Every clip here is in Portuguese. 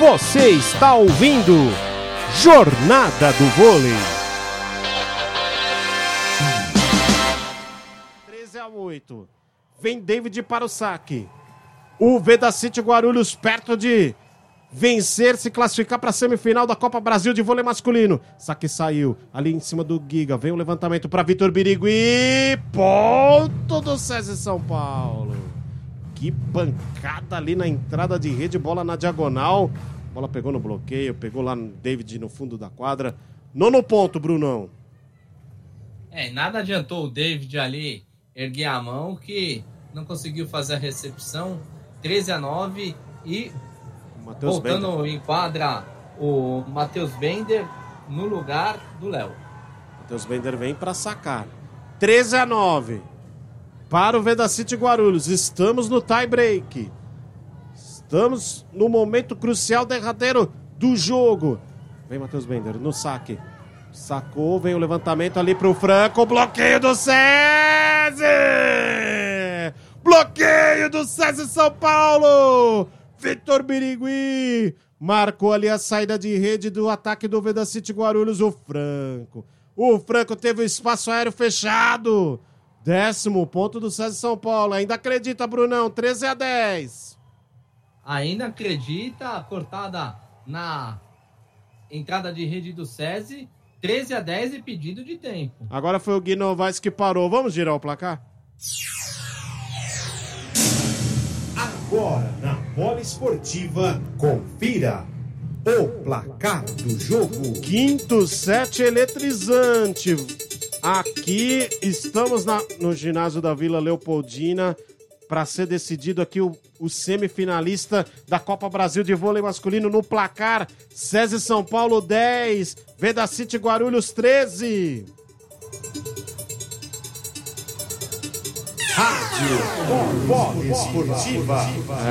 Você está ouvindo Jornada do Vôlei. 13 a 8. Vem David para o saque. O Veda City Guarulhos perto de vencer, se classificar para a semifinal da Copa Brasil de vôlei masculino. Saque saiu ali em cima do Giga. Vem o levantamento para Vitor Birigui. Ponto do César São Paulo. Que pancada ali na entrada de rede, bola na diagonal. Bola pegou no bloqueio, pegou lá no David no fundo da quadra. Nono ponto, Brunão. É, nada adiantou o David ali erguer a mão que não conseguiu fazer a recepção. 13 a 9 e Mateus voltando Bender. em quadra o Matheus Bender no lugar do Léo. Matheus Bender vem para sacar. 13 a 9. Para o Veda City Guarulhos. Estamos no tie break. Estamos no momento crucial derradeiro do jogo. Vem Matheus Bender no saque. Sacou, vem o levantamento ali pro Franco. Bloqueio do César! Bloqueio do César São Paulo! Vitor Birigui marcou ali a saída de rede do ataque do Veda City Guarulhos, o Franco. O Franco teve o espaço aéreo fechado. Décimo ponto do César São Paulo. Ainda acredita, Brunão. 13 a 10. Ainda acredita, cortada na entrada de rede do SESI, 13 a 10 e pedido de tempo. Agora foi o Gui Novaes que parou. Vamos girar o placar? Agora na bola esportiva, confira o placar do jogo. Quinto set eletrizante. Aqui estamos na- no ginásio da Vila Leopoldina para ser decidido aqui o, o semifinalista da Copa Brasil de vôlei masculino no placar César São Paulo 10, Veda City Guarulhos 13. Rádio Bola Esportiva.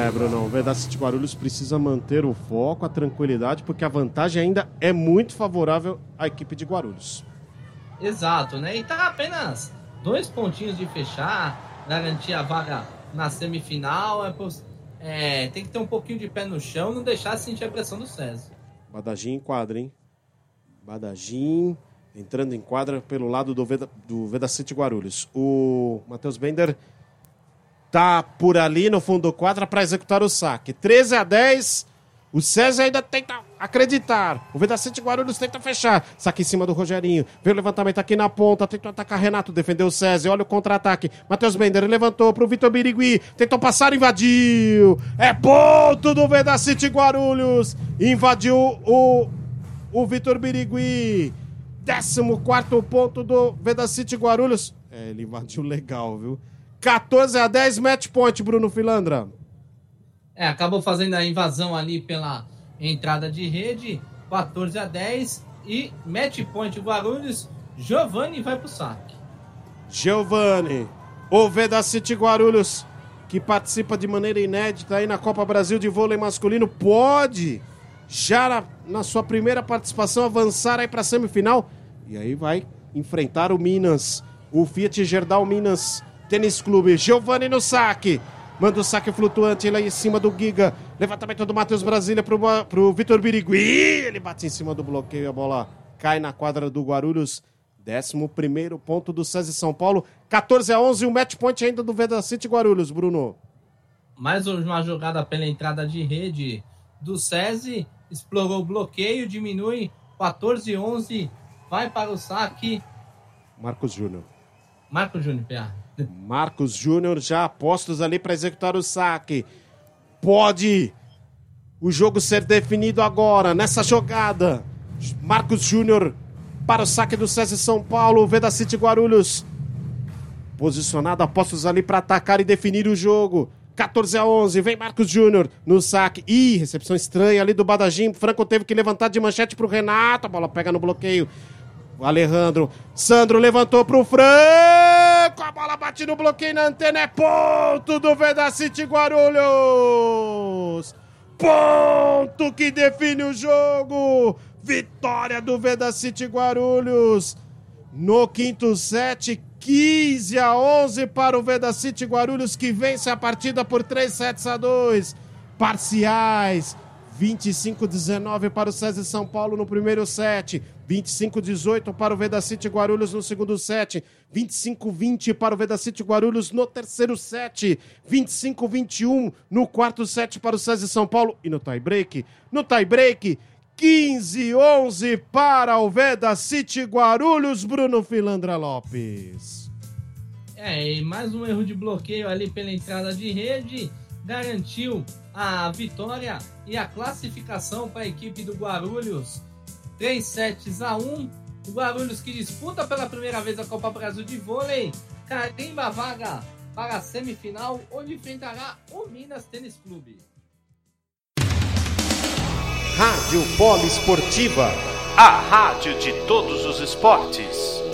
É, Brunão, o Veda City Guarulhos precisa manter o foco, a tranquilidade, porque a vantagem ainda é muito favorável à equipe de Guarulhos. Exato, né? E tá apenas dois pontinhos de fechar, garantir a vaga na semifinal. É, é, tem que ter um pouquinho de pé no chão, não deixar sentir a pressão do César. Badagim em quadra, hein? Badagim entrando em quadra pelo lado do Veda, do Veda City Guarulhos. O Matheus Bender tá por ali no fundo do quadra para executar o saque. 13 a 10. O César ainda tenta acreditar. O Veda City Guarulhos tenta fechar. Saque em cima do Rogerinho. Vem o levantamento aqui na ponta. Tentou atacar Renato. Defendeu o César. Olha o contra-ataque. Matheus Bender levantou pro Vitor Birigui. Tentou passar, invadiu. É ponto do Veda City Guarulhos. Invadiu o, o Vitor Birigui. 14 ponto do Veda City Guarulhos. É, ele invadiu legal, viu? 14 a 10, match point, Bruno Filandra. É, acabou fazendo a invasão ali pela entrada de rede, 14 a 10 e match point Guarulhos, Giovanni vai pro saque. Giovanni, o Veda City Guarulhos, que participa de maneira inédita aí na Copa Brasil de vôlei masculino, pode já na, na sua primeira participação avançar aí para semifinal e aí vai enfrentar o Minas, o Fiat Gerdau Minas Tênis Clube. Giovanni no saque. Manda o saque flutuante lá em cima do Giga. Levantamento do Matheus Brasília pro, pro Vitor Birigui. Ele bate em cima do bloqueio. A bola cai na quadra do Guarulhos. 11 ponto do César São Paulo. 14 a 11. O match point ainda do Veda City Guarulhos, Bruno. Mais uma jogada pela entrada de rede do SESI, explorou o bloqueio, diminui 14 a 11, vai para o saque. Marcos Júnior. Marco Júnior, PA. Marcos Júnior já apostos ali para executar o saque. Pode o jogo ser definido agora, nessa jogada. Marcos Júnior para o saque do César São Paulo. Veda City Guarulhos. Posicionado, apostos ali para atacar e definir o jogo. 14 a 11, vem Marcos Júnior no saque. Ih, recepção estranha ali do Badagim. Franco teve que levantar de manchete pro Renato. A bola pega no bloqueio. O Alejandro. Sandro levantou pro Franco. A bate no bloqueio na antena. É ponto do Veda City Guarulhos. Ponto que define o jogo. Vitória do Veda City Guarulhos. No quinto set, 15 a 11 para o Veda City Guarulhos, que vence a partida por 3 sets a 2. Parciais 25-19 para o César São Paulo no primeiro set. 25-18 para o Veda City Guarulhos no segundo set. 25-20 para o Veda City Guarulhos no terceiro set. 25-21 no quarto set para o César São Paulo. E no tie break? No tie break, 15-11 para o Veda City Guarulhos, Bruno Filandra Lopes. É, e mais um erro de bloqueio ali pela entrada de rede garantiu a vitória e a classificação para a equipe do Guarulhos. 3 sets a 1. O Guarulhos que disputa pela primeira vez a Copa Brasil de Vôlei, carimba a vaga para a semifinal, onde enfrentará o Minas Tênis Clube. Rádio Polo Esportiva. A rádio de todos os esportes.